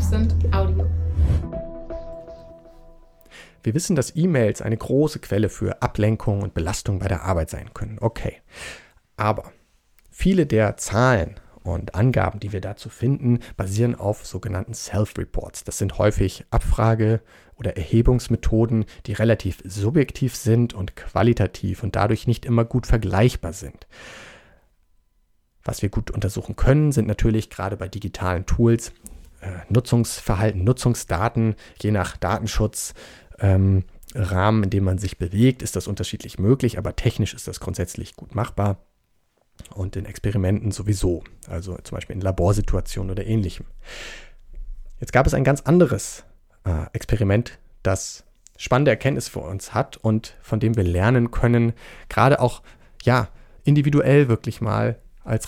Absent Audio. Wir wissen, dass E-Mails eine große Quelle für Ablenkung und Belastung bei der Arbeit sein können. Okay. Aber viele der Zahlen und Angaben, die wir dazu finden, basieren auf sogenannten Self-Reports. Das sind häufig Abfrage- oder Erhebungsmethoden, die relativ subjektiv sind und qualitativ und dadurch nicht immer gut vergleichbar sind. Was wir gut untersuchen können, sind natürlich gerade bei digitalen Tools Nutzungsverhalten, Nutzungsdaten, je nach Datenschutz. Ähm, Rahmen, in dem man sich bewegt, ist das unterschiedlich möglich, aber technisch ist das grundsätzlich gut machbar und in Experimenten sowieso, also zum Beispiel in Laborsituationen oder ähnlichem. Jetzt gab es ein ganz anderes äh, Experiment, das spannende Erkenntnisse für uns hat und von dem wir lernen können, gerade auch ja individuell wirklich mal als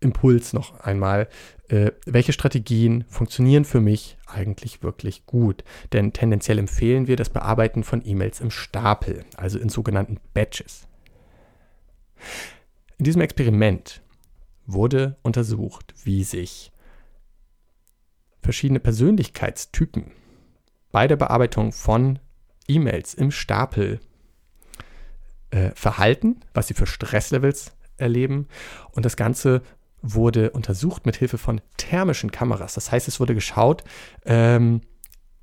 Reflexionsimpuls noch einmal, äh, welche Strategien funktionieren für mich eigentlich wirklich gut. Denn tendenziell empfehlen wir das Bearbeiten von E-Mails im Stapel, also in sogenannten Batches. In diesem Experiment wurde untersucht, wie sich verschiedene Persönlichkeitstypen bei der Bearbeitung von E-Mails im Stapel äh, verhalten, was sie für Stresslevels erleben. Und das Ganze wurde untersucht mit Hilfe von thermischen Kameras. Das heißt, es wurde geschaut, ähm,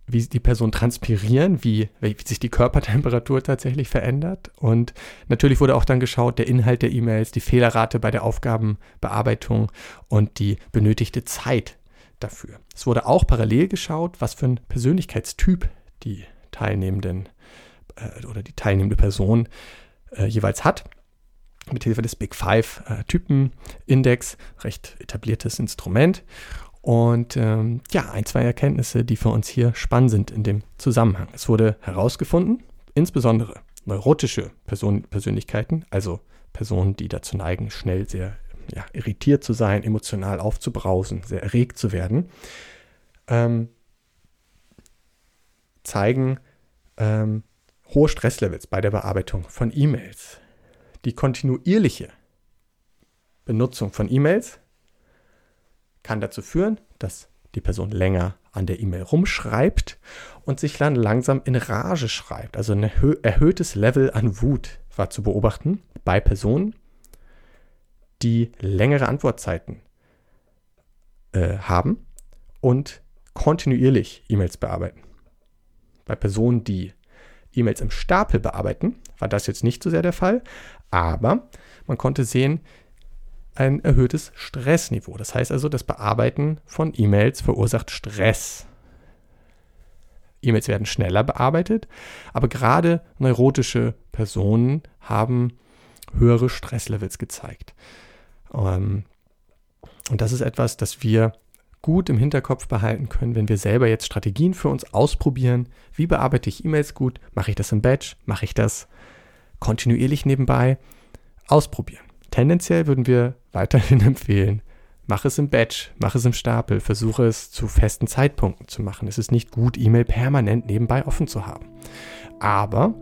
wie die Personen transpirieren, wie, wie sich die Körpertemperatur tatsächlich verändert. Und natürlich wurde auch dann geschaut, der Inhalt der E-Mails, die Fehlerrate bei der Aufgabenbearbeitung und die benötigte Zeit dafür. Es wurde auch parallel geschaut, was für ein Persönlichkeitstyp die Teilnehmenden äh, oder die teilnehmende Person äh, jeweils hat. Mithilfe des Big Five äh, Typen Index, recht etabliertes Instrument. Und ähm, ja, ein, zwei Erkenntnisse, die für uns hier spannend sind in dem Zusammenhang. Es wurde herausgefunden, insbesondere neurotische Person Persönlichkeiten, also Personen, die dazu neigen, schnell sehr ja, irritiert zu sein, emotional aufzubrausen, sehr erregt zu werden, ähm, zeigen ähm, hohe Stresslevels bei der Bearbeitung von E-Mails. Die kontinuierliche Benutzung von E-Mails kann dazu führen, dass die Person länger an der E-Mail rumschreibt und sich dann langsam in Rage schreibt. Also ein erhöhtes Level an Wut war zu beobachten bei Personen, die längere Antwortzeiten äh, haben und kontinuierlich E-Mails bearbeiten. Bei Personen, die E-Mails im Stapel bearbeiten, war das jetzt nicht so sehr der Fall, aber man konnte sehen, ein erhöhtes Stressniveau. Das heißt also, das Bearbeiten von E-Mails verursacht Stress. E-Mails werden schneller bearbeitet, aber gerade neurotische Personen haben höhere Stresslevels gezeigt. Ähm, und das ist etwas, das wir gut im Hinterkopf behalten können, wenn wir selber jetzt Strategien für uns ausprobieren. Wie bearbeite ich E-Mails gut? Mache ich das im Batch? Mache ich das kontinuierlich nebenbei? Ausprobieren. Tendenziell würden wir weiterhin empfehlen, mach es im Batch, mach es im Stapel, versuche es zu festen Zeitpunkten zu machen. Es ist nicht gut, E-Mail permanent nebenbei offen zu haben. Aber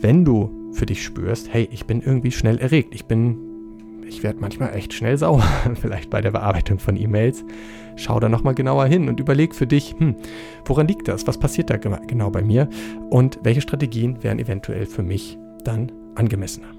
wenn du für dich spürst, hey, ich bin irgendwie schnell erregt, ich bin, ich werde manchmal echt schnell sauer, vielleicht bei der Bearbeitung von E-Mails, schau da nochmal genauer hin und überleg für dich, hm, woran liegt das? Was passiert da genau bei mir? Und welche Strategien wären eventuell für mich dann angemessener?